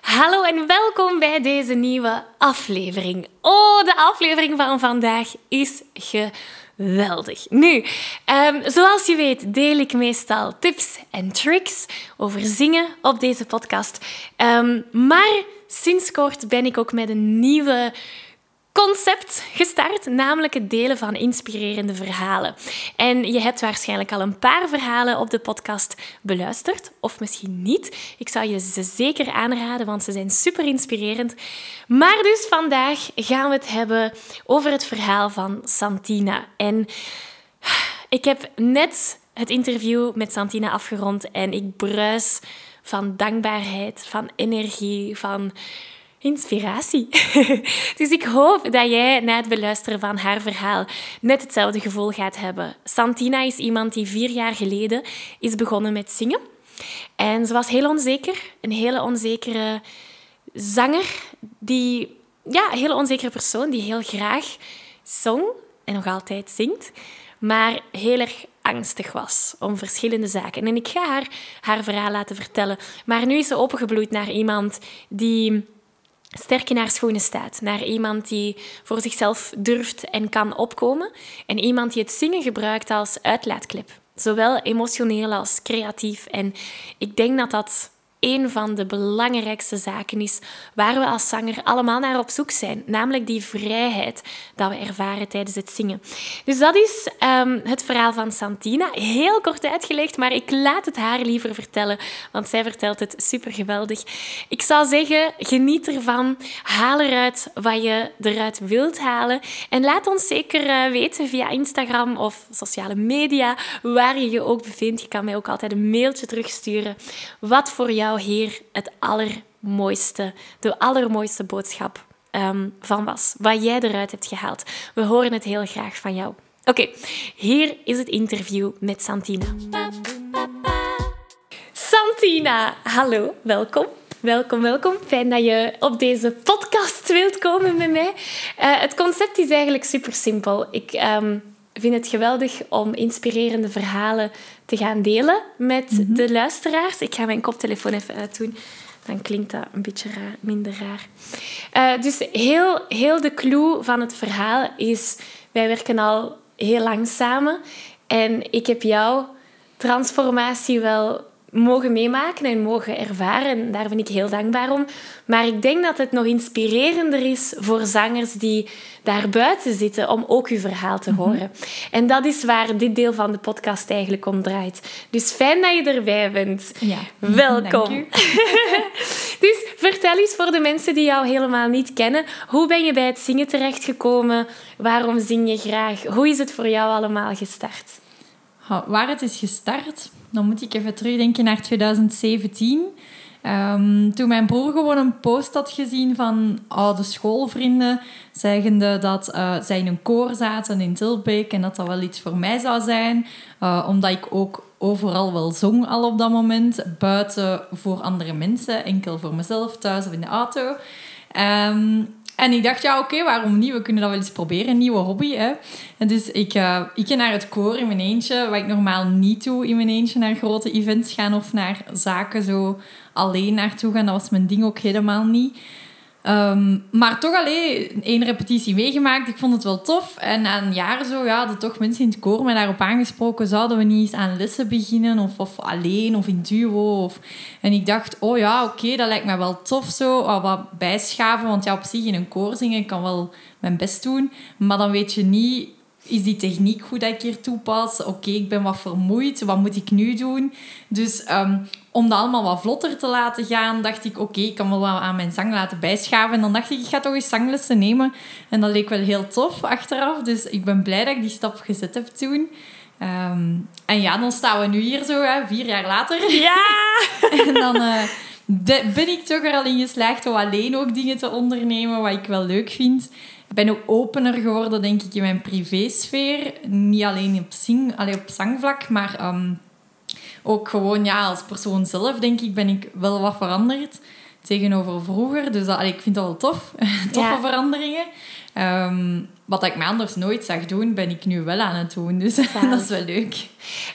Hallo en welkom bij deze nieuwe aflevering. Oh, de aflevering van vandaag is geweldig. Nu, um, zoals je weet deel ik meestal tips en tricks over zingen op deze podcast. Um, maar sinds kort ben ik ook met een nieuwe concept gestart, namelijk het delen van inspirerende verhalen. En je hebt waarschijnlijk al een paar verhalen op de podcast beluisterd, of misschien niet. Ik zou je ze zeker aanraden, want ze zijn super inspirerend. Maar dus vandaag gaan we het hebben over het verhaal van Santina. En ik heb net het interview met Santina afgerond en ik bruis van dankbaarheid, van energie, van inspiratie. dus ik hoop dat jij na het beluisteren van haar verhaal net hetzelfde gevoel gaat hebben. Santina is iemand die vier jaar geleden is begonnen met zingen. En ze was heel onzeker, een hele onzekere zanger, die, ja, een hele onzekere persoon die heel graag zong en nog altijd zingt, maar heel erg angstig was om verschillende zaken. En ik ga haar haar verhaal laten vertellen. Maar nu is ze opengebloeid naar iemand die sterk in haar schoenen staat. Naar iemand die voor zichzelf durft en kan opkomen. En iemand die het zingen gebruikt als uitlaatklep. Zowel emotioneel als creatief. En ik denk dat dat een van de belangrijkste zaken is waar we als zanger allemaal naar op zoek zijn. Namelijk die vrijheid dat we ervaren tijdens het zingen. Dus dat is um, het verhaal van Santina. Heel kort uitgelegd, maar ik laat het haar liever vertellen, want zij vertelt het super geweldig. Ik zou zeggen, geniet ervan. Haal eruit wat je eruit wilt halen. En laat ons zeker uh, weten via Instagram of sociale media waar je je ook bevindt. Je kan mij ook altijd een mailtje terugsturen. Wat voor jou hier het allermooiste, de allermooiste boodschap um, van was. Wat jij eruit hebt gehaald. We horen het heel graag van jou. Oké, hier is het interview met Santina. Santina, hallo, welkom. Welkom, welkom. Fijn dat je op deze podcast wilt komen met mij. Uh, het concept is eigenlijk super simpel. Ik um, vind het geweldig om inspirerende verhalen te gaan delen met mhm. de luisteraars. Ik ga mijn koptelefoon even uitdoen. Dan klinkt dat een beetje raar, minder raar. Uh, dus heel, heel de clue van het verhaal is... Wij werken al heel lang samen. En ik heb jouw transformatie wel mogen meemaken en mogen ervaren. En daar ben ik heel dankbaar om. Maar ik denk dat het nog inspirerender is voor zangers die daar buiten zitten om ook uw verhaal te mhm. horen. En dat is waar dit deel van de podcast eigenlijk om draait. Dus fijn dat je erbij bent. Ja, Welkom. dus vertel eens voor de mensen die jou helemaal niet kennen. Hoe ben je bij het zingen terechtgekomen? Waarom zing je graag? Hoe is het voor jou allemaal gestart? Waar het is gestart? Dan moet ik even terugdenken naar 2017. Ehm, toen mijn broer gewoon een post had gezien van oude schoolvrienden, zeggende dat uh, zij in een koor zaten in Tilbeek en dat dat wel iets voor mij zou zijn, uh, omdat ik ook overal wel zong al op dat moment, buiten voor andere mensen, enkel voor mezelf thuis of in de auto. Um, en ik dacht, ja, oké, waarom niet? We kunnen dat wel eens proberen, een nieuwe hobby. Hè? En dus ik, uh, ik ging naar het koor in mijn eentje, wat ik normaal niet doe in mijn eentje, naar grote events gaan of naar zaken zo alleen naartoe gaan. Dat was mijn ding ook helemaal niet. Ehm, maar toch alleen één repetitie meegemaakt. Ik vond het wel tof. En een jaar zo, ja, hadden toch mensen in het koor mij daarop aangesproken. Zouden we niet eens aan lessen beginnen? Of, of alleen, of in duo? Of... En ik dacht, oh ja, oké, dat lijkt me wel tof zo. Oh, wat bijschaven, want ja, op zich in een koor zingen kan wel mijn best doen. Maar dan weet je niet is die techniek goed dat ik hier toepas? Oké, ik ben wat vermoeid. Wat moet ik nu doen? Dus ehm, om dat allemaal wat vlotter te laten gaan, dacht ik, oké, ik kan wel wat aan mijn zang laten bijschaven. En dan dacht ik, ik ga toch eens zanglessen nemen. En dat leek wel heel tof achteraf. Dus ik ben blij dat ik die stap gezet heb toen. Ehm, en ja, dan staan we nu hier zo, hè, vier jaar later. Ja! en dan uh, ben ik toch er al in geslaagd om alleen ook dingen te ondernemen, wat ik wel leuk vind. Ik ben ook opener geworden, denk ik, in mijn privésfeer. Niet alleen op, zing, alleen op zangvlak, maar um, ook gewoon ja, als persoon zelf, denk ik, ben ik wel wat veranderd tegenover vroeger. Dus dat, allee, ik vind dat wel tof. Toffe ja. veranderingen. Um, wat ik me anders nooit zag doen, ben ik nu wel aan het doen. Dus dat is wel leuk.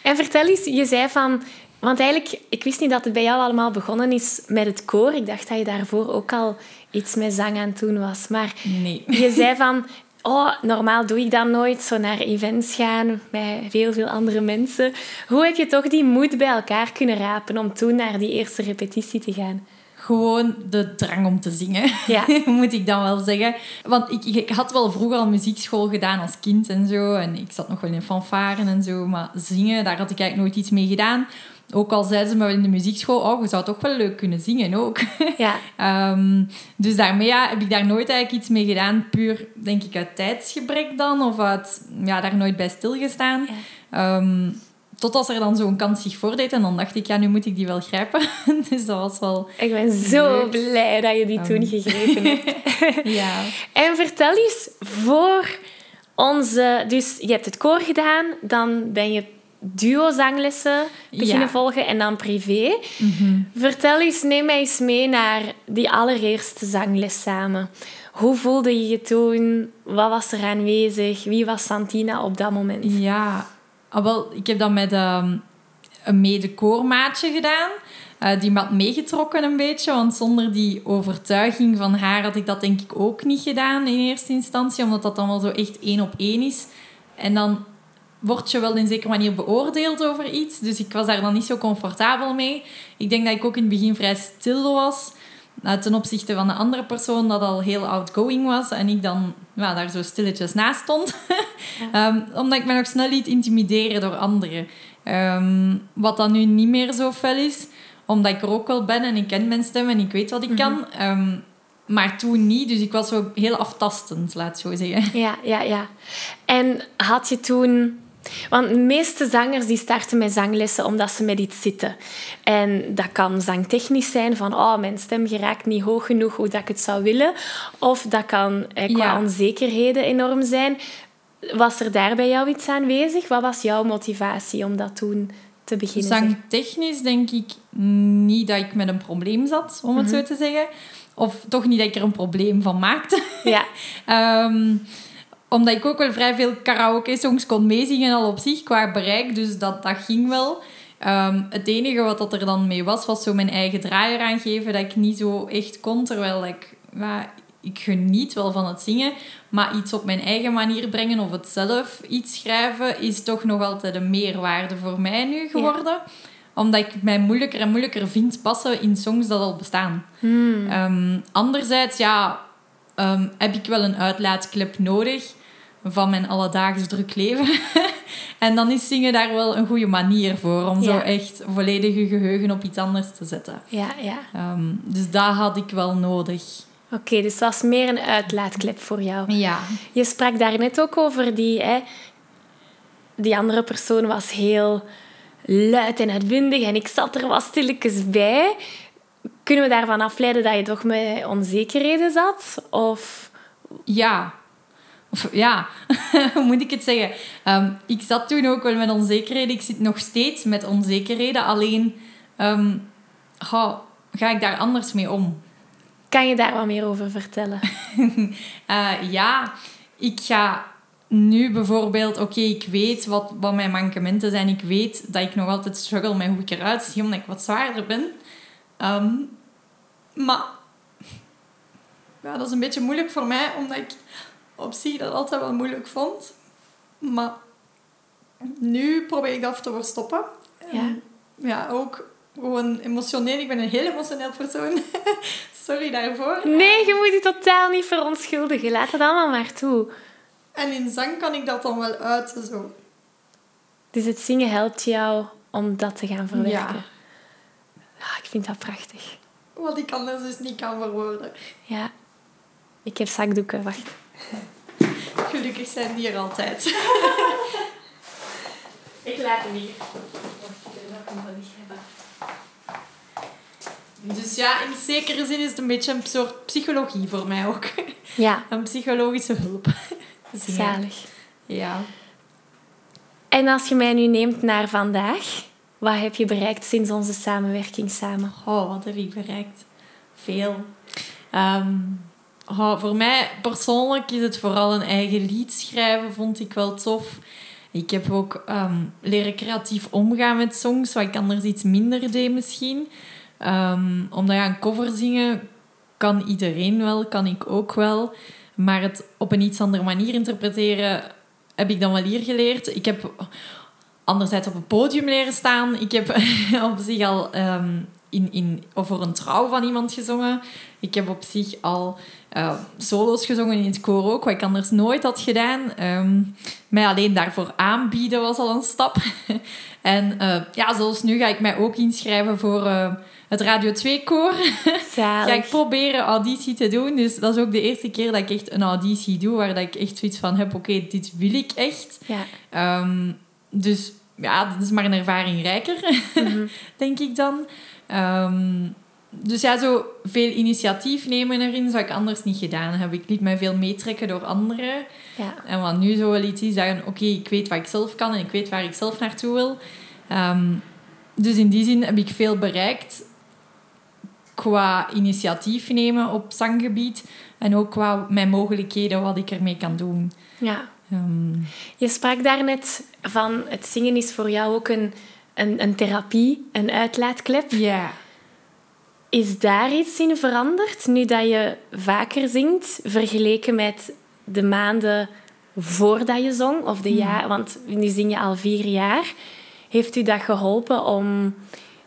En vertel eens, je zei van... Want eigenlijk, ik wist niet dat het bij jou allemaal begonnen is met het koor. Ik dacht dat je daarvoor ook al iets met zang aan het doen was. Maar nee. je zei van... Oh, normaal doe ik dat nooit, zo naar events gaan met veel, veel andere mensen. Hoe heb je toch die moed bij elkaar kunnen rapen om toen naar die eerste repetitie te gaan? gewoon de drang om te zingen, ja. moet ik dan wel zeggen. Want ik, ik, had wel vroeger al muziekschool gedaan als kind en zo. En ik zat nog wel in fanfaren en zo. Maar zingen, daar had ik eigenlijk nooit iets mee gedaan. Ook al zeiden ze me in de muziekschool, oh, je zou toch wel leuk kunnen zingen ook. Ja. um, dus daarmee ja, heb ik daar nooit eigenlijk iets mee gedaan. Puur, denk ik, uit tijdsgebrek dan. Of uit, ja, daar nooit bij stilgestaan. Ja. Um, tot als er dan zo'n kans zich voordeed. En dan dacht ik, ja, nu moet ik die wel grijpen. dus dat was wel... Ik ben zo blij dat je die toen um. gegrepen hebt. ja. En vertel eens, voor onze... Dus je hebt het koor gedaan, dan ben je duo-zanglessen beginnen ja. volgen en dan privé. Mm -hmm. Vertel eens, neem mij eens mee naar die allereerste zangles samen. Hoe voelde je je toen? Wat was er aanwezig? Wie was Santina op dat moment? Ja, Ah, wel, ik heb dat met um, een medekoormaatje gedaan. Uh, die me had meegetrokken een beetje. Want zonder die overtuiging van haar had ik dat denk ik ook niet gedaan in eerste instantie. Omdat dat dan wel zo echt één op één is. En dan word je wel in zekere manier beoordeeld over iets. Dus ik was daar dan niet zo comfortabel mee. Ik denk dat ik ook in het begin vrij stil was. Uh, ten opzichte van de andere persoon dat al heel outgoing was. En ik dan ja, daar zo stilletjes naast stond. Ja. um, omdat ik me nog snel liet intimideren door anderen. Um, wat dan nu niet meer zo fel is. Omdat ik er ook wel ben en ik ken mijn stem en ik weet wat ik mm -hmm. kan. Um, maar toen niet. Dus ik was zo heel aftastend, laat het zo zeggen. Ja, ja, ja. En had je toen want de meeste zangers die starten met zanglessen omdat ze met iets zitten. En dat kan zangtechnisch zijn, van oh, mijn stem geraakt niet hoog genoeg hoe dat ik het zou willen. Of dat kan eh, qua ja. onzekerheden enorm zijn. Was er daar bij jou iets aanwezig? Wat was jouw motivatie om dat toen te beginnen? Zangtechnisch denk ik niet dat ik met een probleem zat, om het mm -hmm. zo te zeggen. Of toch niet dat ik er een probleem van maakte. Ja. um, omdat ik ook wel vrij veel karaoke-songs kon meezingen al op zich qua bereik. Dus dat, dat ging wel. Um, het enige wat dat er dan mee was, was zo mijn eigen draaier aangeven. Dat ik niet zo echt kon. Terwijl ik... Ja, ik geniet wel van het zingen. Maar iets op mijn eigen manier brengen of het zelf iets schrijven... is toch nog altijd een meerwaarde voor mij nu geworden. Ja omdat ik mij moeilijker en moeilijker vind passen in songs dat al bestaan. Hmm. Um, anderzijds, ja, um, heb ik wel een uitlaatklep nodig van mijn alledaags druk leven. en dan is zingen daar wel een goede manier voor om ja. zo echt volledige geheugen op iets anders te zetten. Ja, ja. Um, dus dat had ik wel nodig. Oké, okay, dus dat was meer een uitlaatklep voor jou. Ja. Je sprak daar net ook over die... Hè, die andere persoon was heel luid en uitbundig en ik zat er wat stilletjes bij. Kunnen we daarvan afleiden dat je toch met onzekerheden zat? Of... Ja, of, ja, hoe moet ik het zeggen? Um, ik zat toen ook wel met onzekerheden. Ik zit nog steeds met onzekerheden. Alleen um, ga, ga ik daar anders mee om. Kan je daar wat meer over vertellen? uh, ja, ik ga nu bijvoorbeeld... Oké, okay, ik weet wat, wat mijn mankementen zijn. Ik weet dat ik nog altijd struggle met hoe ik eruit zie, omdat ik wat zwaarder ben. Um, maar... Ja, dat is een beetje moeilijk voor mij, omdat ik op zich dat altijd wel moeilijk vond. Maar nu probeer ik dat te verstoppen. Ja. ja, ook gewoon emotioneel. Ik ben een heel emotioneel persoon. Sorry daarvoor. Nee, je moet je totaal niet verontschuldigen. Laat het allemaal maar toe. En in zang kan ik dat dan wel uiten zo. Dus het zingen helpt jou om dat te gaan verwerken. Ja. Ah, ik vind dat prachtig. Wat ik anders dus niet kan verwoorden. Ja. Ik heb zakdoeken, wacht. Gelukkig zijn die er altijd. Ik laat hem hier. Ik wil nog een van die hebben. Dus ja, in zekere zin is het een beetje een soort psychologie voor mij ook. Ja, Een psychologische hulp. Zingen. zalig. Ja. En als je mij nu neemt naar vandaag, wat heb je bereikt sinds onze samenwerking samen? Oh, wat heb ik bereikt? Veel. Ehm, voor mij persoonlijk is het vooral een eigen lied schrijven, vond ik wel tof. Ik heb ook ehm, leren creatief omgaan met songs, wat ik anders iets minder deed misschien. Ehm, omdat ja, een cover zingen kan iedereen wel, kan ik ook wel. Maar het op een iets andere manier interpreteren heb ik dan wel hier geleerd. Ik heb anderzijds op een podium leren staan. Ik heb op zich al ehm, in, in, een trouw van iemand gezongen. Ik heb op zich al eh, solo's gezongen in het koor ook, wat ik anders nooit had gedaan. Ehm, mij alleen daarvoor aanbieden was al een stap. en eh, ja, zoals nu ga ik mij ook inschrijven voor eh, het Radio 2-koor. Zalig. ga ik proberen auditie te doen. Dus dat is ook de eerste keer dat ik echt een auditie doe, waar dat ik echt zoiets van heb, oké, dit wil ik echt. Ja. Ehm, dus ja, dat is maar een ervaring rijker, Mhm. denk ik dan. Ehm, dus ja, zo veel initiatief nemen erin zou ik anders niet gedaan hebben. Ik liet mij veel meetrekken door anderen. ja. En wat nu zo wel iets is, zeggen, oké, ik weet wat ik zelf kan en ik weet waar ik zelf naartoe wil. Ehm, dus in die zin heb ik veel bereikt qua initiatief nemen op zanggebied en ook qua mijn mogelijkheden, wat ik ermee kan doen. ja. Ehm, Je sprak daarnet van het zingen is voor jou ook een, een, een therapie, een uitlaatklep. ja. Is daar iets in veranderd nu dat je vaker zingt, vergeleken met de maanden voordat je zong? Of de jaar, want nu zing je al vier jaar. Heeft u dat geholpen om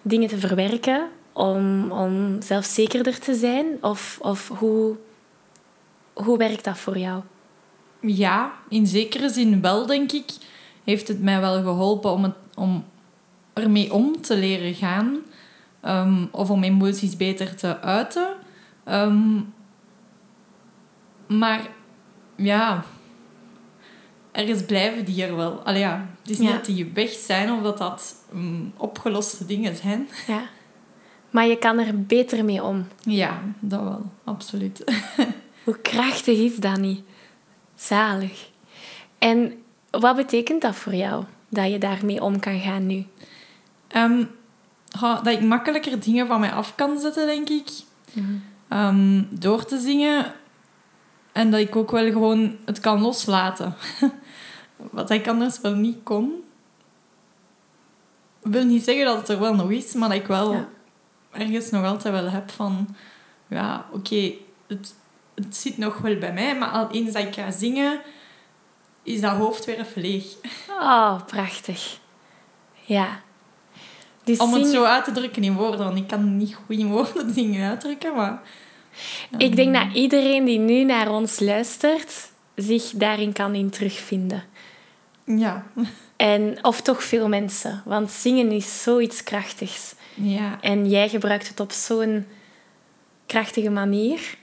dingen te verwerken? Om, om zelfzekerder te zijn? Of, of hoe, hoe werkt dat voor jou? Ja, in zekere zin wel, denk ik. Heeft het mij wel geholpen om, het, om ermee om te leren gaan. Ehm, of om emoties beter te uiten. Ehm, maar ja, ergens blijven die er wel. Allee, ja, het is Ja. niet dat die weg zijn of dat dat mm, opgeloste dingen zijn. Ja. Maar je kan er beter mee om. Ja, dat wel, absoluut. Hoe krachtig is dat niet? Zalig. En wat betekent dat voor jou, dat je daarmee om kan gaan nu? Ehm, dat ik makkelijker dingen van mij af kan zetten, denk ik. Ehm, door te zingen. En dat ik ook wel gewoon het kan loslaten. Wat ik anders wel niet kon. Ik wil niet zeggen dat het er wel nog is, maar dat ik wel Ja. ergens nog altijd wel heb van... Ja, oké, het, het zit nog wel bij mij, maar al eens dat ik ga zingen, is dat hoofd weer even leeg. Oh, prachtig. Ja. Om het zo uit te drukken in woorden, want ik kan niet goed in woorden dingen uitdrukken, maar... Ik denk dat iedereen die nu naar ons luistert, zich daarin kan in terugvinden. Ja. En, of toch veel mensen, want zingen is zoiets krachtigs. Ja. En jij gebruikt het op zo'n krachtige manier.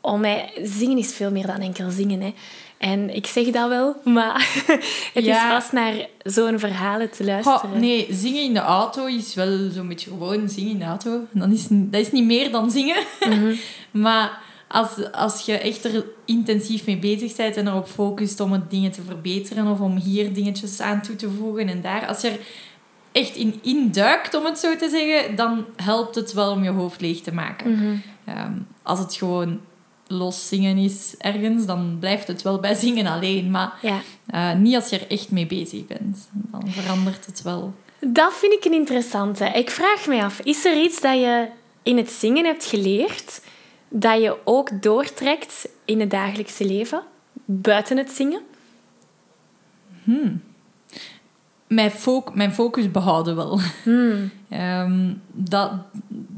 Om mij... Zingen is veel meer dan enkel zingen. Hè. En ik zeg dat wel, maar het Ja. is vast naar zo'n verhalen te luisteren. nee, zingen in de auto is wel zo'n beetje gewoon zingen in de auto. Dat is, dat is niet meer dan zingen. Mhm. maar als, als je echt er intensief mee bezig bent en erop focust om het dingen te verbeteren of om hier dingetjes aan toe te voegen en daar. Als je er echt in induikt, om het zo te zeggen, dan helpt het wel om je hoofd leeg te maken. Mhm. Ehm, als het gewoon los zingen is ergens, dan blijft het wel bij zingen alleen. Maar Ja. eh, niet als je er echt mee bezig bent. Dan verandert het wel. Dat vind ik een interessante. Ik vraag me af, is er iets dat je in het zingen hebt geleerd dat je ook doortrekt in het dagelijkse leven, buiten het zingen? Mijn, foc- mijn focus behouden wel. Ehm, dat,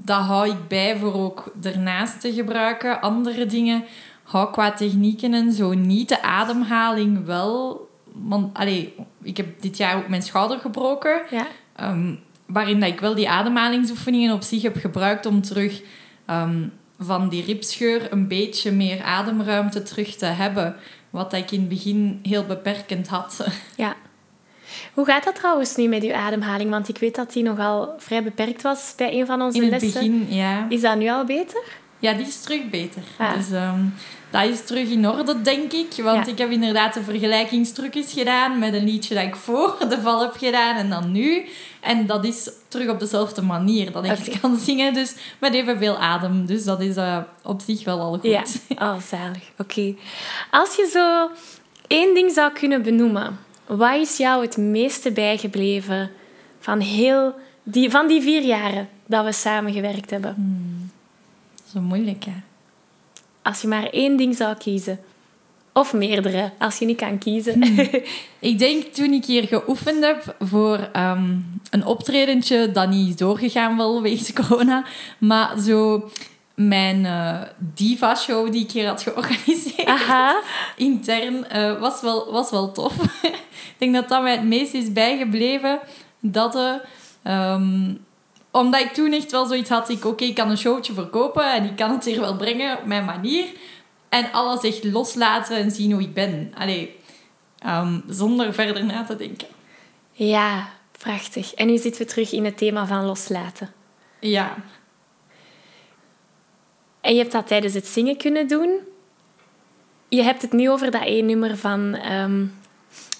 dat hou ik bij voor ook ernaast te gebruiken. Andere dingen hou qua technieken en zo niet. De ademhaling wel. Want allee, ik heb dit jaar ook mijn schouder gebroken. Ja. Ehm, waarin dat ik wel die ademhalingsoefeningen op zich heb gebruikt om terug ehm, van die ribscheur een beetje meer ademruimte terug te hebben. Wat ik in het begin heel beperkend had. Ja. Hoe gaat dat trouwens nu met uw ademhaling? Want ik weet dat die nogal vrij beperkt was bij een van onze In het lessen. begin, ja. Is dat nu al beter? Ja, die is terug beter. Ah. Dus ehm, dat is terug in orde, denk ik. Want Ja. ik heb inderdaad de vergelijkingstrucjes gedaan met een liedje dat ik voor de val heb gedaan en dan nu. En dat is terug op dezelfde manier dat ik het kan zingen. Dus met evenveel adem. Dus dat is eh, op zich wel al goed. Ja. Oh, zalig. Oké. Als je zo één ding zou kunnen benoemen, wat is jou het meeste bijgebleven van, heel die, van die vier jaren dat we samen gewerkt hebben? Zo moeilijk, hè? Als je maar één ding zou kiezen. Of meerdere, als je niet kan kiezen. Ik denk toen ik hier geoefend heb voor ehm, een optredentje dat niet is doorgegaan wel wegens corona, maar zo mijn eh, diva-show die ik hier had georganiseerd, Aha. intern, eh, was, wel, was wel tof. ik denk dat dat mij het meest is bijgebleven. Dat eh, ehm, omdat ik toen echt wel zoiets had, ik, oké, ik kan een showtje verkopen en ik kan het hier wel brengen op mijn manier. En alles echt loslaten en zien hoe ik ben. Allee, ehm, zonder verder na te denken. Ja, prachtig. En nu zitten we terug in het thema van loslaten. Ja, En je hebt dat tijdens het zingen kunnen doen. Je hebt het nu over dat één nummer van, ehm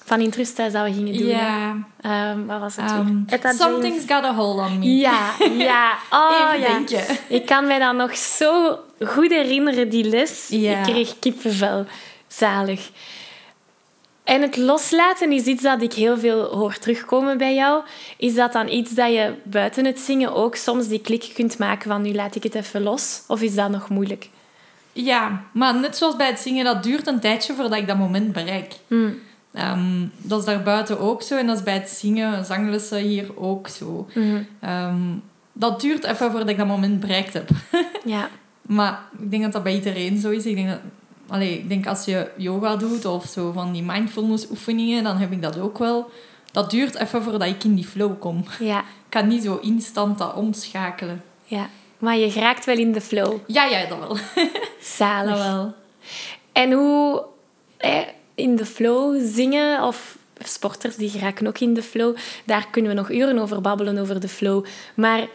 van In Trust dat we gingen doen. ja. Ehm, wat was het ehm? Etta something's got a hold on me. Ja, ja. Oh, Even ja. denken. Ik kan mij dat nog zo goed herinneren, die les. Ja. Ik kreeg kippenvel. Zalig. En het loslaten is iets dat ik heel veel hoor terugkomen bij jou. Is dat dan iets dat je buiten het zingen ook soms die klik kunt maken van nu laat ik het even los? Of is dat nog moeilijk? Ja, maar net zoals bij het zingen, dat duurt een tijdje voordat ik dat moment bereik. Hmm. Ehm, dat is daarbuiten ook zo en dat is bij het zingen, zanglessen hier ook zo. Mhm. Ehm, dat duurt even voordat ik dat moment bereikt heb. Ja. Maar ik denk dat dat bij iedereen zo is. Ik denk, dat, allee, ik denk als je yoga doet of zo van die mindfulness oefeningen, dan heb ik dat ook wel. Dat duurt even voordat ik in die flow kom. Ja. Ik kan niet zo instant dat omschakelen. Ja. Maar je raakt wel in de flow. Ja, ja, dat wel. Zalig. Dat wel. En hoe eh, in de flow zingen of sporters die geraken ook in de flow, daar kunnen we nog uren over babbelen over de flow. Maar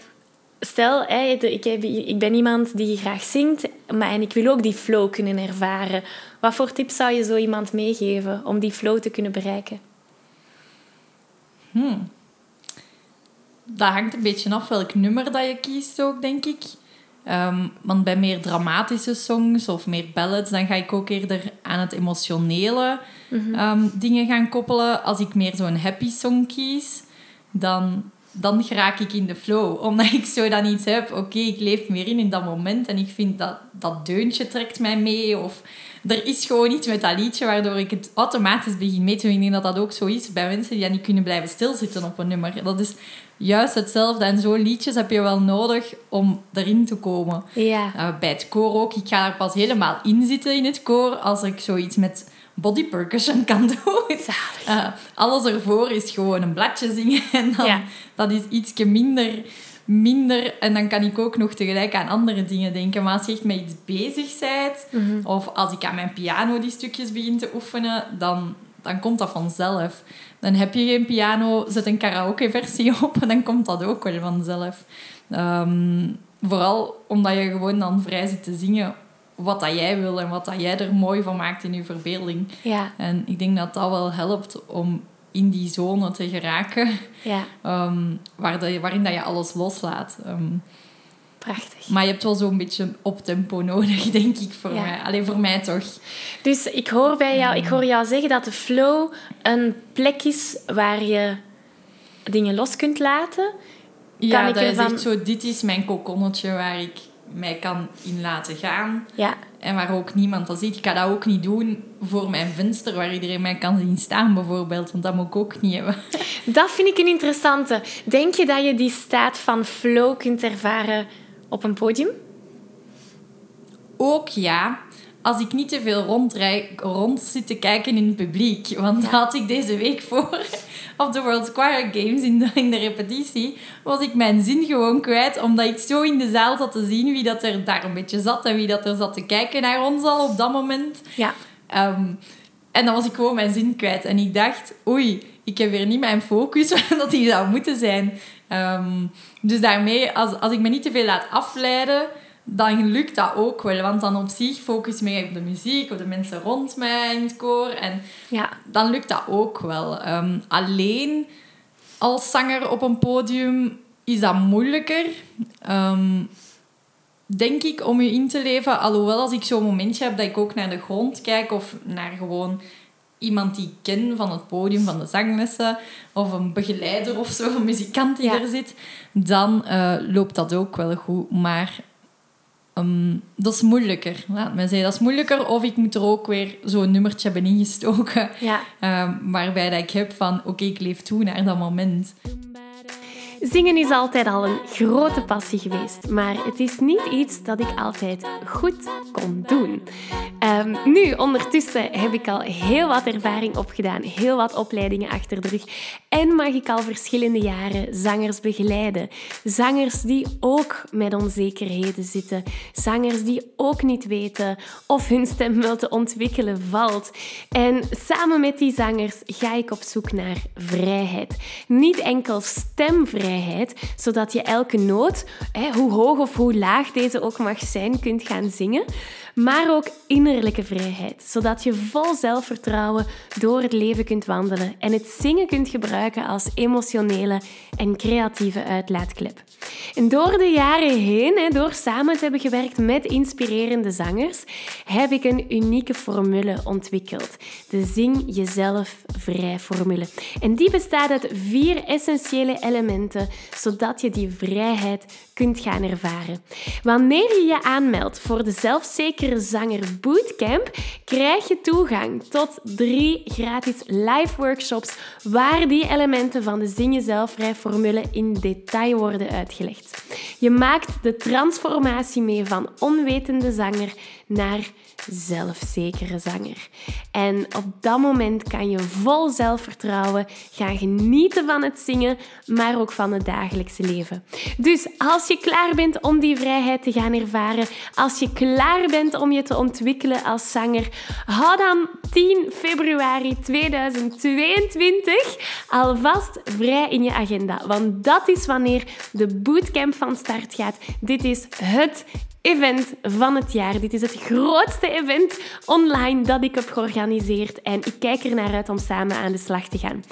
stel, ik, ben iemand die graag zingt, maar en ik wil ook die flow kunnen ervaren. Wat voor tips zou je zo iemand meegeven om die flow te kunnen bereiken? Hmm. Dat hangt een beetje af welk nummer dat je kiest ook, denk ik. Ehm, want bij meer dramatische songs of meer ballads, dan ga ik ook eerder aan het emotionele ehm, dingen gaan koppelen. Als ik meer zo'n happy song kies, dan, dan geraak ik in de flow. Omdat ik zo dan iets heb, oké, ik leef meer in in dat moment en ik vind dat dat deuntje trekt mij mee. Of er is gewoon iets met dat liedje waardoor ik het automatisch begin mee te doen. Ik denk dat dat ook zo is bij mensen die dan niet kunnen blijven stilzitten op een nummer. Dat is juist hetzelfde. En zo'n liedjes heb je wel nodig om erin te komen. Ja. Uh, bij het koor ook. Ik ga er pas helemaal in zitten in het koor als ik zoiets met body percussion kan doen. Uh, alles ervoor is gewoon een bladje zingen. En dan, Ja. dat is ietsje minder, minder. En dan kan ik ook nog tegelijk aan andere dingen denken. Maar als je echt met iets bezig bent, Mhm. of als ik aan mijn piano die stukjes begin te oefenen, dan, dan komt dat vanzelf. Dan heb je geen piano, zet een karaoke-versie op en dan komt dat ook wel vanzelf. Ehm, vooral omdat je gewoon dan vrij zit te zingen wat dat jij wil en wat dat jij er mooi van maakt in je verbeelding. Ja. En ik denk dat dat wel helpt om in die zone te geraken, Ja. ehm, waar waarin dat je alles loslaat. Ehm, Prachtig. maar je hebt wel zo'n beetje een optempo nodig, denk ik, voor Ja. mij. Alleen voor mij toch. Dus ik hoor, bij jou, ik hoor jou zeggen dat de flow een plek is waar je dingen los kunt laten. Ja, ik dat je ervan- zegt zo, dit is mijn kokonnetje waar ik mij kan in laten gaan. Ja, En waar ook niemand dat ziet. Ik kan dat ook niet doen voor mijn venster, waar iedereen mij kan zien staan, bijvoorbeeld. Want dat moet ik ook niet hebben. dat vind ik een interessante. Denk je dat je die staat van flow kunt ervaren op een podium? Ook ja, als ik niet te veel rondrij, rond zit te kijken in het publiek. Want dat had ik deze week voor op de World Choir Games in de, in de repetitie. Was ik mijn zin gewoon kwijt. Omdat ik zo in de zaal zat te zien wie dat er daar een beetje zat. En wie dat er zat te kijken naar ons al op dat moment. Ja. Ehm, en dan was ik gewoon mijn zin kwijt. En ik dacht, oei, ik heb weer niet mijn focus dat die zou moeten zijn. Ehm, dus daarmee, als, als ik me niet te veel laat afleiden, dan lukt dat ook wel. Want dan op zich focus ik me op de muziek, op de mensen rond mij in het koor. En Ja. dan lukt dat ook wel. Ehm, alleen als zanger op een podium is dat moeilijker. Ehm, denk ik, om je in te leven. Alhoewel, als ik zo'n momentje heb dat ik ook naar de grond kijk of naar gewoon iemand die ik ken van het podium, van de zanglessen, of een begeleider of zo, een muzikant die Ja. er zit, dan eh, loopt dat ook wel goed. Maar ehm, dat is moeilijker, laat me zeggen. Dat is moeilijker of ik moet er ook weer zo'n nummertje hebben ingestoken, Ja. ehm, waarbij dat ik heb van, oké, ik leef toe naar dat moment. Zingen is altijd al een grote passie geweest, maar het is niet iets dat ik altijd goed kon doen. Ehm, nu, ondertussen heb ik al heel wat ervaring opgedaan, heel wat opleidingen achter de rug en mag ik al verschillende jaren zangers begeleiden. Zangers die ook met onzekerheden zitten, zangers die ook niet weten of hun stem wel te ontwikkelen valt. En samen met die zangers ga ik op zoek naar vrijheid. Niet enkel stemvrijheid, zodat je elke noot, hoe hoog of hoe laag deze ook mag zijn, kunt gaan zingen. Maar ook innerlijke vrijheid, zodat je vol zelfvertrouwen door het leven kunt wandelen en het zingen kunt gebruiken als emotionele en creatieve uitlaatklep. En door de jaren heen, door samen te hebben gewerkt met inspirerende zangers, heb ik een unieke formule ontwikkeld. De Zing Jezelf Vrij formule. En die bestaat uit vier essentiële elementen, zodat je die vrijheid kunt gaan ervaren. Wanneer je je aanmeldt voor de Zanger Bootcamp, krijg je toegang tot drie gratis live workshops waar die elementen van de Zing Jezelf Vrij formule in detail worden uitgelegd. Je maakt de transformatie mee van onwetende zanger naar zelfzekere zanger. En op dat moment kan je vol zelfvertrouwen gaan genieten van het zingen, maar ook van het dagelijkse leven. Dus als je klaar bent om die vrijheid te gaan ervaren, als je klaar bent om je te ontwikkelen als zanger, hou dan 10 februari 2022 alvast vrij in je agenda. Want dat is wanneer de bootcamp van start gaat. Dit is het event van het jaar. Dit is het grootste event online dat ik heb georganiseerd en ik kijk er naar uit om samen aan de slag te gaan.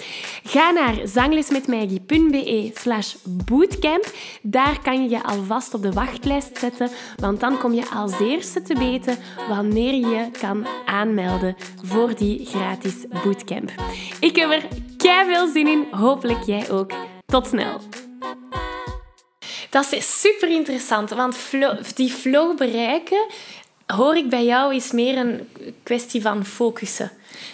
Ga naar zanglesmetmaggie.be slash bootcamp. Daar kan je je alvast op de wachtlijst zetten, want dan kom je als eerste te weten wanneer je kan aanmelden voor die gratis bootcamp. Ik heb er kei veel zin in, hopelijk jij ook. Tot snel! Dat is super interessant, want flow- die flow bereiken, hoor ik bij jou, is meer een kwestie van focussen.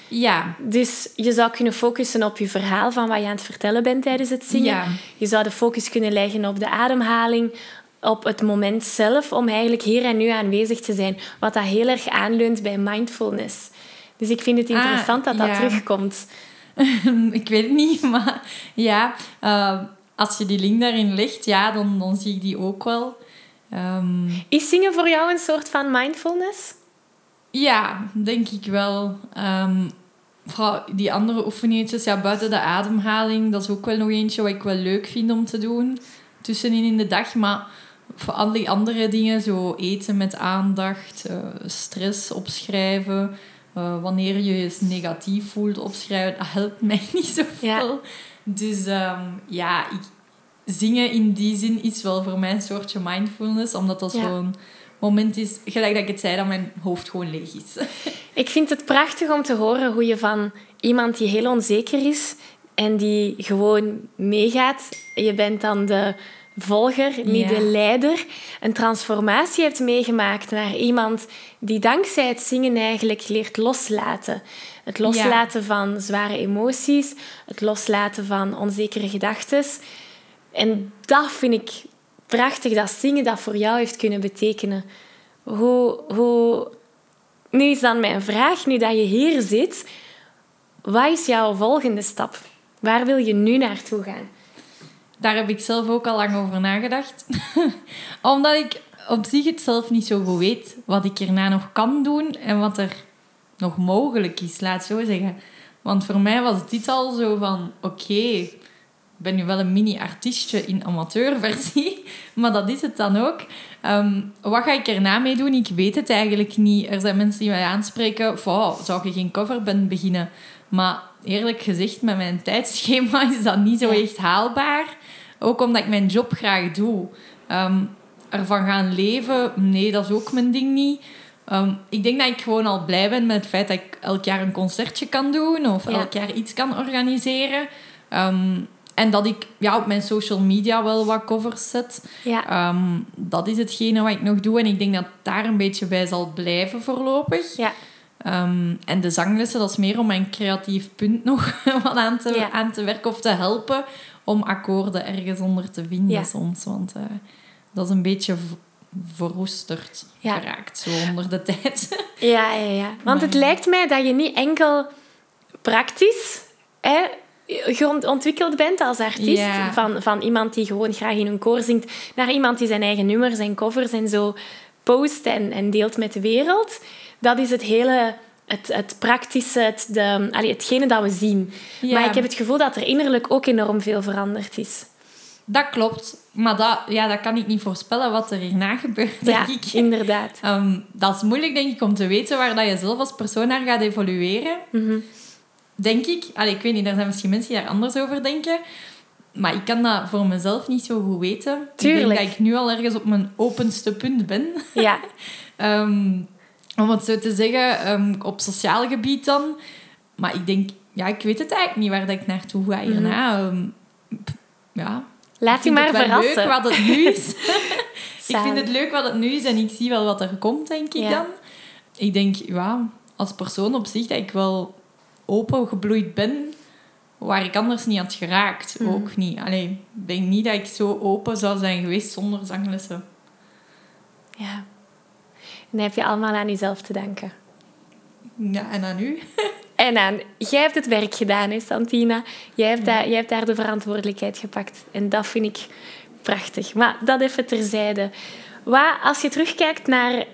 Ja, Dus je zou kunnen focussen op je verhaal van wat je aan het vertellen bent tijdens het zingen. Ja. Je zou de focus kunnen leggen op de ademhaling, op het moment zelf, om eigenlijk hier en nu aanwezig te zijn. Wat dat heel erg aanleunt bij mindfulness. Dus ik vind het Ah, interessant dat dat ja. terugkomt. ik weet het niet, maar ja, eh, als je die link daarin legt, ja, dan, dan zie ik die ook wel. Ehm, Is zingen voor jou een soort van mindfulness? ja, denk ik wel. Ehm, vooral die andere oefeningetjes, ja, buiten de ademhaling, dat is ook wel nog eentje wat ik wel leuk vind om te doen. Tussenin in de dag, maar voor al die andere dingen, zo eten met aandacht, eh, stress opschrijven, eh, wanneer je je negatief voelt opschrijven, dat helpt mij niet zoveel. Ja. Dus ehm, ja, ik, zingen in die zin is wel voor mij een soortje mindfulness, omdat dat Ja. zo'n moment is, gelijk dat ik het zei, dat mijn hoofd gewoon leeg is. Ik vind het prachtig om te horen hoe je van iemand die heel onzeker is en die gewoon meegaat, je bent dan de volger, niet Ja. de leider, een transformatie hebt meegemaakt naar iemand die dankzij het zingen eigenlijk leert loslaten. Het loslaten van zware emoties, het loslaten van onzekere gedachten. En dat vind ik prachtig, dat zingen dat voor jou heeft kunnen betekenen. Hoe, hoe nu is dan mijn vraag, nu dat je hier zit, wat is jouw volgende stap? Waar wil je nu naartoe gaan? Daar heb ik zelf ook al lang over nagedacht. Omdat ik op zich het zelf niet zo goed weet wat ik erna nog kan doen en wat er nog mogelijk is, laat zo zeggen. Want voor mij was dit al zo van, oké, ben nu wel een mini-artiestje in amateurversie, maar dat is het dan ook. Ehm, wat ga ik erna mee doen? Ik weet het eigenlijk niet. Er zijn mensen die mij aanspreken, van, zou je geen coverband beginnen? Maar eerlijk gezegd, met mijn tijdschema is dat niet zo echt haalbaar. Ook omdat ik mijn job graag doe. Ehm, ervan gaan leven, nee, dat is ook mijn ding niet. Ehm, ik denk dat ik gewoon al blij ben met het feit dat ik elk jaar een concertje kan doen of elk jaar iets kan organiseren. En dat ik ja, op mijn social media wel wat covers zet. Ja. dat is hetgene wat ik nog doe. En ik denk dat daar een beetje bij zal blijven voorlopig. Ja. en de zanglessen, dat is meer om mijn creatief punt nog wat aan te, aan te werken of te helpen om akkoorden ergens onder te vinden soms. Want uh, dat is een beetje verroesterd geraakt, zo onder de tijd. Ja, ja, ja. Want het lijkt mij dat je niet enkel praktisch hè, ontwikkeld bent als artiest. Van, van iemand die gewoon graag in een koor zingt, naar iemand die zijn eigen nummers en covers en zo post en, en deelt met de wereld. Dat is het hele het, het praktische, het, de, allee, hetgene dat we zien. Maar ik heb het gevoel dat er innerlijk ook enorm veel veranderd is. Dat klopt. Maar dat, ja, dat kan ik niet voorspellen wat er hierna gebeurt, denk ja, ik. inderdaad. Ehm, dat is moeilijk, denk ik, om te weten waar dat je zelf als persoon naar gaat evolueren. Mhm. Denk ik. Allee, ik weet niet, er zijn misschien mensen die daar anders over denken. Maar ik kan dat voor mezelf niet zo goed weten. Tuurlijk. Ik denk dat ik nu al ergens op mijn openste punt ben. Ja. Ehm, om het zo te zeggen, um, op sociaal gebied dan. Maar ik denk, ja, ik weet het eigenlijk niet waar dat ik naartoe ga hierna. Mm. ja. Laat je maar verrassen. leuk wat het nu is. ik vind het leuk wat het nu is en ik zie wel wat er komt, denk ik dan. Ik denk, ja, als persoon op zich dat ik wel open gebloeid ben, waar ik anders niet had geraakt. Mm. Ook niet. Alleen, ik denk niet dat ik zo open zou zijn geweest zonder zanglessen. Ja. En dan heb je allemaal aan jezelf te danken. Ja, en aan u. en aan... Jij hebt het werk gedaan, hè, Santina. Jij hebt, daar, jij hebt daar de verantwoordelijkheid gepakt. En dat vind ik prachtig. Maar dat even terzijde. Wat, als je terugkijkt naar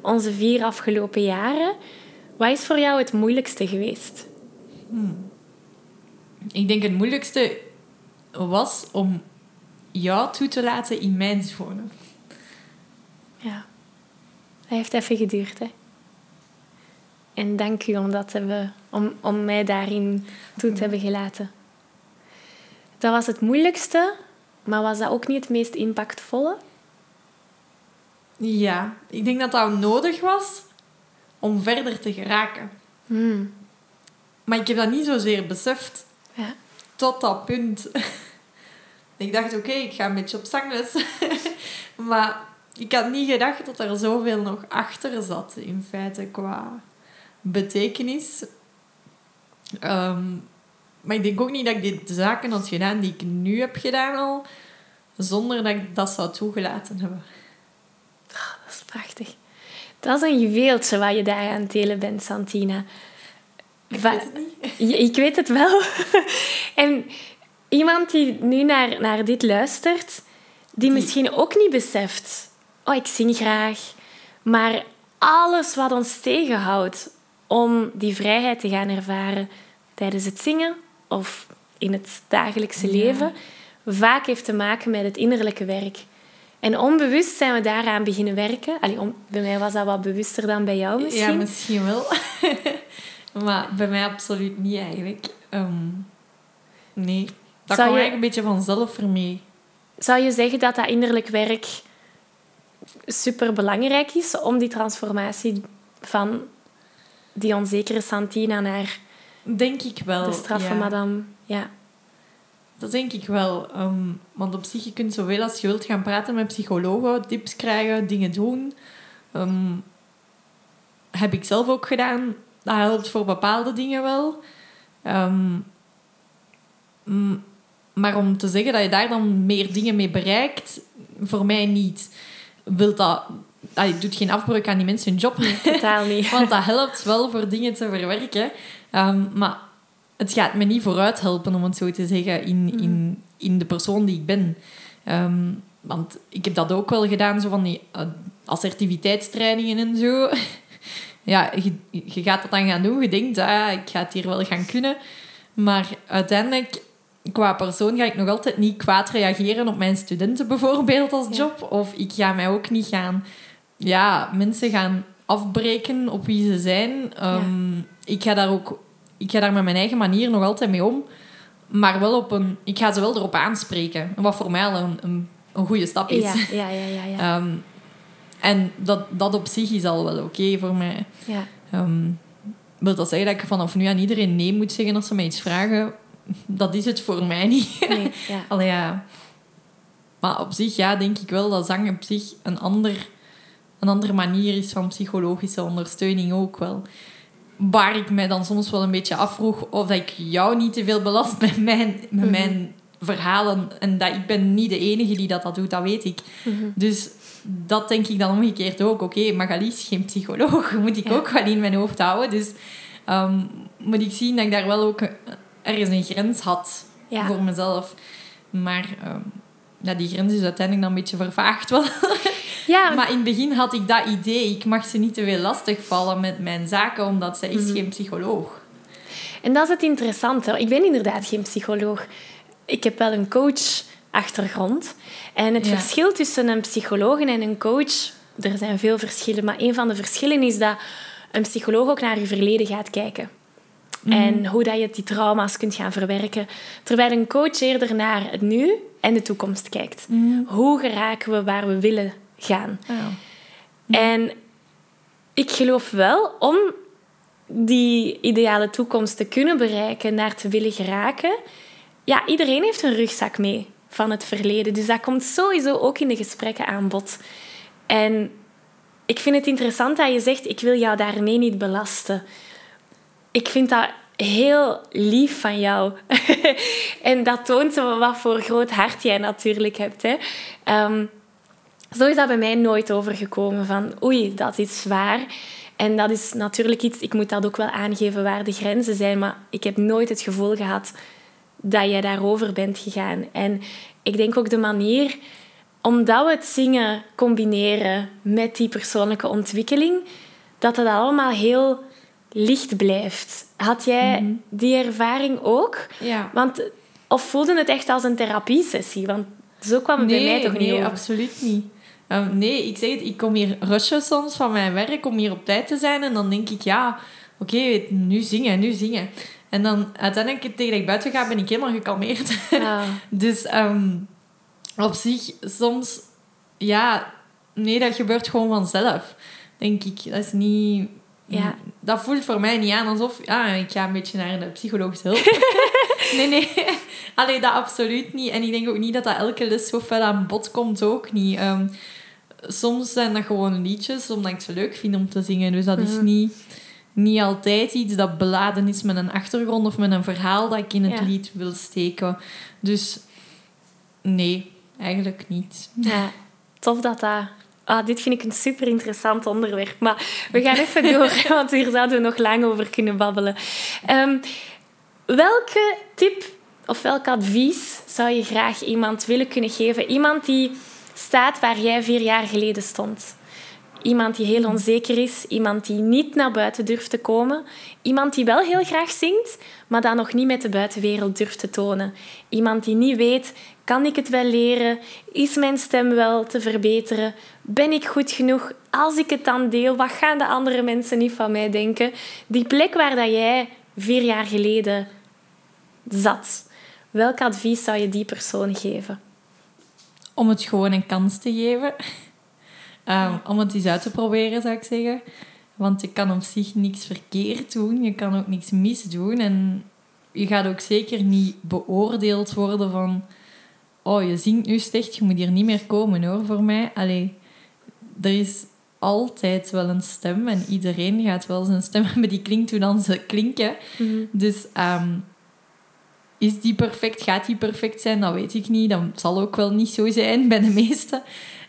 onze vier afgelopen jaren... Wat is voor jou het moeilijkste geweest? Hmm. Ik denk het moeilijkste was om jou toe te laten in mijn zone. Ja. Dat heeft even geduurd, hè. En dank u om, dat om, om mij daarin toe te hebben gelaten. Dat was het moeilijkste, maar was dat ook niet het meest impactvolle? Ja, ik denk dat dat nodig was om verder te geraken. Hmm. Maar ik heb dat niet zozeer beseft. Ja. Tot dat punt. ik dacht, oké, ik ga een beetje op zangles. maar ik had niet gedacht dat er zoveel nog achter zat, in feite, qua betekenis. Ehm, maar ik denk ook niet dat ik de zaken had gedaan die ik nu heb gedaan al, zonder dat ik dat zou toegelaten hebben. Oh, dat is prachtig. Dat is een juweeltje wat je daar aan het delen bent, Santina. Ik weet het niet. Ik weet het wel. en iemand die nu naar, naar dit luistert, die misschien ook niet beseft oh, ik zing graag. Maar alles wat ons tegenhoudt om die vrijheid te gaan ervaren tijdens het zingen of in het dagelijkse leven, vaak heeft te maken met het innerlijke werk. En onbewust zijn we daaraan beginnen werken. Allee, bij mij was dat wat bewuster dan bij jou misschien. Ja, misschien wel. maar bij mij absoluut niet eigenlijk. Ehm, nee, dat Zou kwam eigenlijk een beetje vanzelf voor mij. Zou je zeggen dat dat innerlijk werk super belangrijk is om die transformatie van die onzekere Santina naar denk ik wel, de straffe madame. Ja. Dat denk ik wel. Ehm, want op zich, je kunt zoveel als je wilt gaan praten met psychologen, tips krijgen, dingen doen. Ehm, heb ik zelf ook gedaan. Dat helpt voor bepaalde dingen wel. Ehm, maar om te zeggen dat je daar dan meer dingen mee bereikt, voor mij niet wil dat allee, doet geen afbreuk aan die mensen hun job. Totaal niet. Want dat helpt wel voor dingen te verwerken. Ehm, maar het gaat me niet vooruit helpen, om het zo te zeggen, in, Mhm. in, in de persoon die ik ben. Ehm, want ik heb dat ook wel gedaan, zo van die uh, assertiviteitstrainingen en zo. ja, je, je gaat dat dan gaan doen. Je denkt, ah, ik ga het hier wel gaan kunnen. Maar uiteindelijk, qua persoon, ga ik nog altijd niet kwaad reageren op mijn studenten bijvoorbeeld als Ja. job. Of ik ga mij ook niet gaan... Ja, mensen gaan afbreken op wie ze zijn. Ehm, Ik ga daar ook... Ik ga daar met mijn eigen manier nog altijd mee om. Maar wel op een... Ik ga ze wel erop aanspreken. Wat voor mij al een, een, een goede stap is. Ja, ja, ja, ja. ja. Ehm, en dat, dat op zich is al wel oké voor mij. ja. Ehm, wil dat zeggen dat ik vanaf nu aan iedereen nee moet zeggen als ze mij iets vragen? Dat is het voor mij niet. Nee, ja. Allee, ja. Maar op zich, ja, denk ik wel dat zang op zich een, ander, een andere manier is van psychologische ondersteuning ook wel. Waar ik mij dan soms wel een beetje afvroeg of dat ik jou niet te veel belast met mijn, met Mhm. mijn verhalen. En dat ik ben niet de enige die dat, dat doet, dat weet ik. Mhm. Dus dat denk ik dan omgekeerd ook. Oké, Magali is geen psycholoog. Moet ik Ja. ook wel in mijn hoofd houden. Dus ehm, moet ik zien dat ik daar wel ook ergens een grens had Ja. voor mezelf. Maar ehm, ja, die grens is uiteindelijk dan een beetje vervaagd wel. Ja, Maar in het begin had ik dat idee. Ik mag ze niet te veel lastigvallen met mijn zaken, omdat zij is Mhm. geen psycholoog. En dat is het interessante. Ik ben inderdaad geen psycholoog. Ik heb wel een coach-achtergrond. En het Ja. verschil tussen een psycholoog en een coach... Er zijn veel verschillen, maar een van de verschillen is dat een psycholoog ook naar je verleden gaat kijken. En hoe dat je die trauma's kunt gaan verwerken. Terwijl een coach eerder naar het nu en de toekomst kijkt. Hoe geraken we waar we willen gaan? Ja. En ik geloof wel, om die ideale toekomst te kunnen bereiken, naar te willen geraken, ja, iedereen heeft een rugzak mee van het verleden. Dus dat komt sowieso ook in de gesprekken aan bod. En ik vind het interessant dat je zegt, ik wil jou daarmee niet belasten. Ik vind dat heel lief van jou. en dat toont wat voor groot hart jij natuurlijk hebt. Hè. Ehm, zo is dat bij mij nooit overgekomen van oei, dat is zwaar. En dat is natuurlijk iets, ik moet dat ook wel aangeven waar de grenzen zijn, maar ik heb nooit het gevoel gehad dat jij daarover bent gegaan. En ik denk ook de manier, omdat we het zingen combineren met die persoonlijke ontwikkeling, dat het allemaal heel licht blijft. Had jij die ervaring ook? Ja. Want, of voelde het echt als een therapiesessie? Want zo kwam het bij mij toch nee, niet over. absoluut niet. Ehm, nee, ik zeg het, ik kom hier rushen soms van mijn werk om hier op tijd te zijn. En dan denk ik, ja, oké, nu zingen, nu zingen. En dan uiteindelijk, tegen dat ik buiten ga, ben ik helemaal gekalmeerd. Dus ehm, op zich, soms, ja, nee, dat gebeurt gewoon vanzelf. Denk ik, dat is niet... Ja. Dat voelt voor mij niet aan alsof, ja, ik ga een beetje naar de psychologische hulp. nee, nee. Allee, dat absoluut niet. En ik denk ook niet dat dat elke les zo fel aan bod komt, ook niet. Ehm, soms zijn dat gewoon liedjes, omdat ik ze leuk vind om te zingen. Dus dat is Mhm. niet, niet altijd iets dat beladen is met een achtergrond of met een verhaal dat ik in het Ja. lied wil steken. Dus nee, eigenlijk niet. ja, tof dat dat... Ah, dit vind ik een super interessant onderwerp. Maar we gaan even door, want hier zouden we nog lang over kunnen babbelen. Ehm, welke tip of welk advies zou je graag iemand willen kunnen geven? Iemand die staat waar jij vier jaar geleden stond. Iemand die heel onzeker is, iemand die niet naar buiten durft te komen, iemand die wel heel graag zingt, maar dat nog niet met de buitenwereld durft te tonen. Iemand die niet weet, kan ik het wel leren? Is mijn stem wel te verbeteren? Ben ik goed genoeg? Als ik het dan deel, wat gaan de andere mensen niet van mij denken? Die plek waar dat jij vier jaar geleden zat, welk advies zou je die persoon geven? Om het gewoon een kans te geven. Ehm, Om het eens uit te proberen, zou ik zeggen. Want je kan op zich niks verkeerd doen. Je kan ook niks misdoen. En je gaat ook zeker niet beoordeeld worden van... Oh, je zingt nu slecht, je moet hier niet meer komen, hoor, voor mij. Allee, er is altijd wel een stem. En iedereen gaat wel zijn stem hebben die klinkt hoe dan ze klinken. Dus ehm, is die perfect? Gaat die perfect zijn? Dat weet ik niet. Dat zal ook wel niet zo zijn bij de meesten.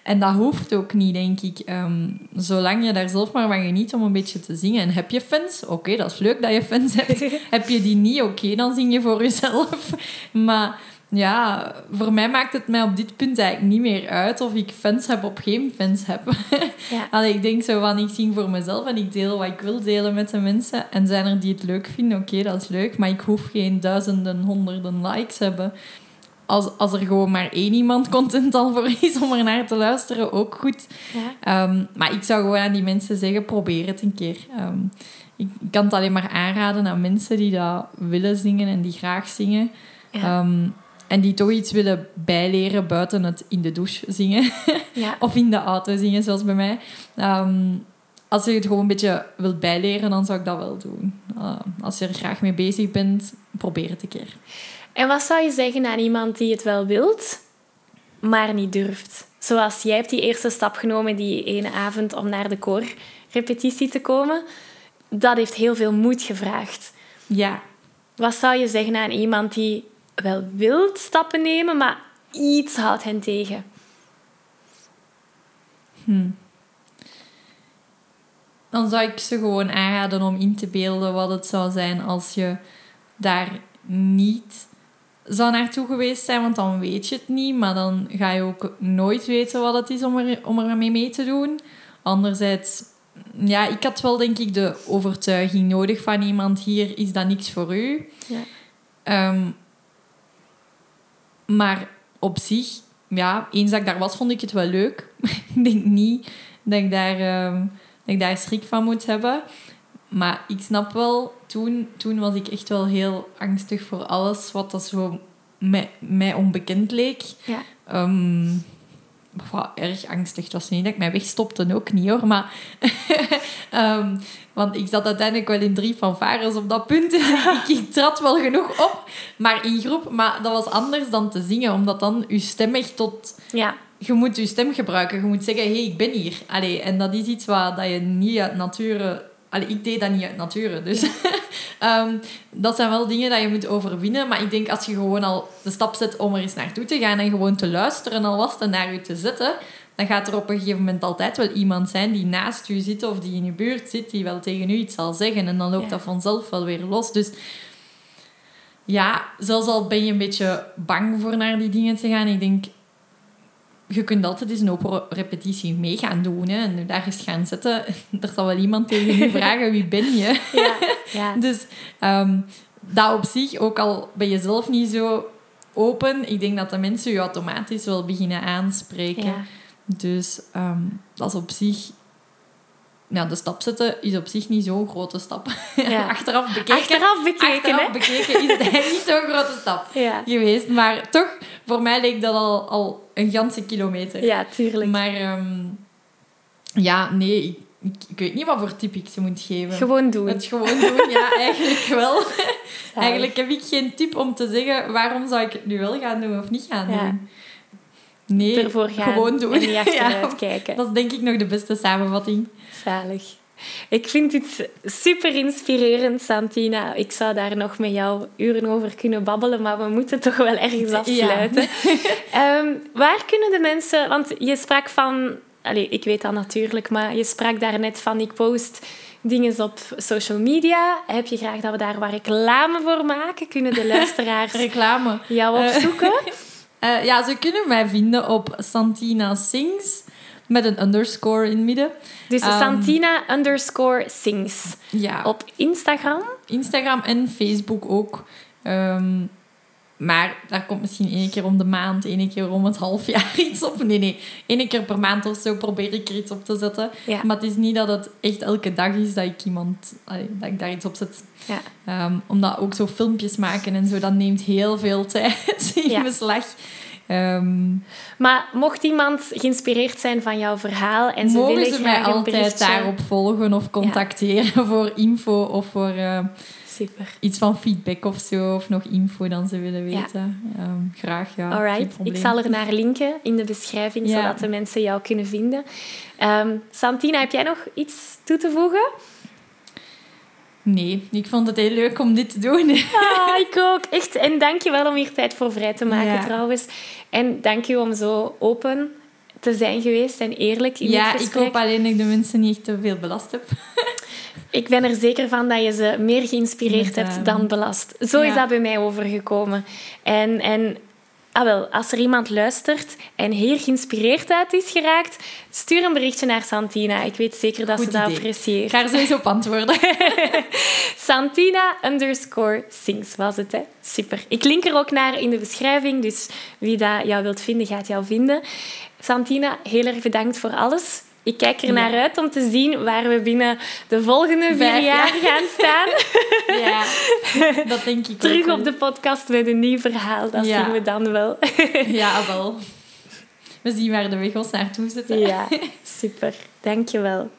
En dat hoeft ook niet, denk ik. Ehm, zolang je daar zelf maar van geniet om een beetje te zingen. En heb je fans? Oké, dat is leuk dat je fans hebt. heb je die niet? Oké, dan zing je voor jezelf. Maar ja, voor mij maakt het mij op dit punt eigenlijk niet meer uit of ik fans heb of geen fans heb. Ja. Allee, ik denk zo van, ik zing voor mezelf en ik deel wat ik wil delen met de mensen. En zijn er die het leuk vinden, oké, dat is leuk. Maar ik hoef geen duizenden, honderden likes hebben. Als, als er gewoon maar één iemand content al voor is om er naar te luisteren, ook goed. Ja. Ehm, maar ik zou gewoon aan die mensen zeggen, probeer het een keer. Ehm, ik kan het alleen maar aanraden aan mensen die dat willen zingen en die graag zingen. Ja. Ehm, en die toch iets willen bijleren buiten het in de douche zingen. Ja. of in de auto zingen, zoals bij mij. Als je het gewoon een beetje wilt bijleren, dan zou ik dat wel doen. Uh, als je er graag mee bezig bent, probeer het een keer. En wat zou je zeggen aan iemand die het wel wilt, maar niet durft? Zoals jij hebt die eerste stap genomen die ene avond om naar de koorrepetitie te komen. Dat heeft heel veel moed gevraagd. Ja. Wat zou je zeggen aan iemand die wel wilt stappen nemen, maar iets houdt hen tegen. Hmm. Dan zou ik ze gewoon aanraden om in te beelden wat het zou zijn als je daar niet zou naartoe geweest zijn, want dan weet je het niet, maar dan ga je ook nooit weten wat het is om er, om er mee mee te doen. Anderzijds, ja, ik had wel denk ik de overtuiging nodig van iemand, hier is dat niks voor u. Ja. Ehm, maar op zich, ja, eens dat ik daar was, vond ik het wel leuk. ik denk niet dat ik daar, uh, dat ik daar schrik van moet hebben. Maar ik snap wel, toen, toen was ik echt wel heel angstig voor alles wat dat zo mij, mij onbekend leek. Ja. Um, erg angstig. Het was niet dat ik mij wegstopte, ook niet hoor. Maar, um, want ik zat uiteindelijk wel in drie fanfares op dat punt. ik, trad wel genoeg op, maar in groep. Maar dat was anders dan te zingen, omdat dan je stem echt tot... Ja. Je moet je stem gebruiken. Je moet zeggen, hé, hey, ik ben hier. Allee, en dat is iets wat dat je niet uit nature... Allee, ik deed dat niet uit nature, dus... Ehm, dat zijn wel dingen dat je moet overwinnen. Maar ik denk als je gewoon al de stap zet om er eens naartoe te gaan en gewoon te luisteren, al was het naar je te zitten, dan gaat er op een gegeven moment altijd wel iemand zijn die naast je zit of die in je buurt zit, die wel tegen u iets zal zeggen. En dan loopt dat vanzelf wel weer los. Dus ja, zelfs al ben je een beetje bang voor naar die dingen te gaan, ik denk, je kunt altijd eens een open repetitie mee gaan doen. Hè, en daar eens gaan zitten. Er zal wel iemand tegen je vragen, wie ben je? Ja, ja. dus um, dat op zich, ook al ben je zelf niet zo open, ik denk dat de mensen je automatisch wel beginnen aanspreken. Ja. Dus um, dat is op zich... Ja, de stap zetten is op zich niet zo'n grote stap. Ja. Achteraf bekeken, achteraf bekeken, achteraf bekeken is het niet zo'n grote stap geweest. Maar toch, voor mij leek dat al, al een ganse kilometer. Ja, tuurlijk. Maar um, ja, nee, ik, ik, weet niet wat voor tip ik ze moet geven. Gewoon doen. Het gewoon doen, ja, eigenlijk wel. eigenlijk heb ik geen tip om te zeggen waarom zou ik het nu wel gaan doen of niet gaan doen. Nee, gewoon doen. En niet achteruit ja, kijken. Dat is denk ik nog de beste samenvatting. Zalig. Ik vind dit super inspirerend, Santina. Ik zou daar nog met jou uren over kunnen babbelen, maar we moeten toch wel ergens afsluiten. Ehm, waar kunnen de mensen... Want je sprak van... Allez, ik weet dat natuurlijk, maar je sprak daar net van... Ik post dingen op social media. Heb je graag dat we daar wat reclame voor maken? Kunnen de luisteraars reclame. jou opzoeken? Uh, ja, ze kunnen mij vinden op Santina Sings met een underscore in het midden. Dus um, Santina underscore sings. Ja. Op Instagram? Instagram en Facebook ook. Um, maar daar komt misschien één keer om de maand, één keer om het half jaar iets op. Nee, nee. Eén keer per maand of zo probeer ik er iets op te zetten. Ja. Maar het is niet dat het echt elke dag is dat ik iemand... Dat ik daar iets op zet. Ja. Um, omdat ook zo filmpjes maken en zo, dat neemt heel veel tijd in ja. beslag. Um, maar mocht iemand geïnspireerd zijn van jouw verhaal en ze willen ze mij altijd daarop volgen of contacteren voor info of voor uh, Super. iets van feedback of zo, of nog info dan ze willen weten. Ja. Um, graag, ja. Alright, ik zal er naar linken in de beschrijving, ja. zodat de mensen jou kunnen vinden. Um, Santina, heb jij nog iets toe te voegen? Nee, ik vond het heel leuk om dit te doen. Ah, ik ook. Echt. En dank je wel om hier tijd voor vrij te maken, ja. trouwens. En dank je om zo open te zijn geweest en eerlijk in ja, dit ik gesprek. hoop alleen dat ik de mensen niet echt te veel belast heb. Ik ben er zeker van dat je ze meer geïnspireerd Met, hebt ehm, dan belast. Zo is dat bij mij overgekomen. En, en ah wel, als er iemand luistert en hier geïnspireerd uit is geraakt, stuur een berichtje naar Santina. Ik weet zeker dat Goed ze dat apprecieert. Ik ga er sowieso op antwoorden. Santina underscore sings was het, hè? Super. Ik link er ook naar in de beschrijving, dus wie dat jou wilt vinden, gaat jou vinden. Santina, heel erg bedankt voor alles. Ik kijk er Ja. naar uit om te zien waar we binnen de volgende vier Vijf jaar gaan staan. ja, dat denk ik Terug ook op de podcast met een nieuw verhaal. Dat Ja. zien we dan wel. Ja, wel. We zien waar de weg ons naartoe zit. Ja, super. Dankjewel.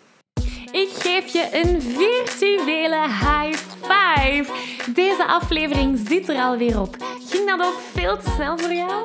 Ik geef je een virtuele high five. Deze aflevering zit er alweer op. Ging dat ook veel te snel voor jou?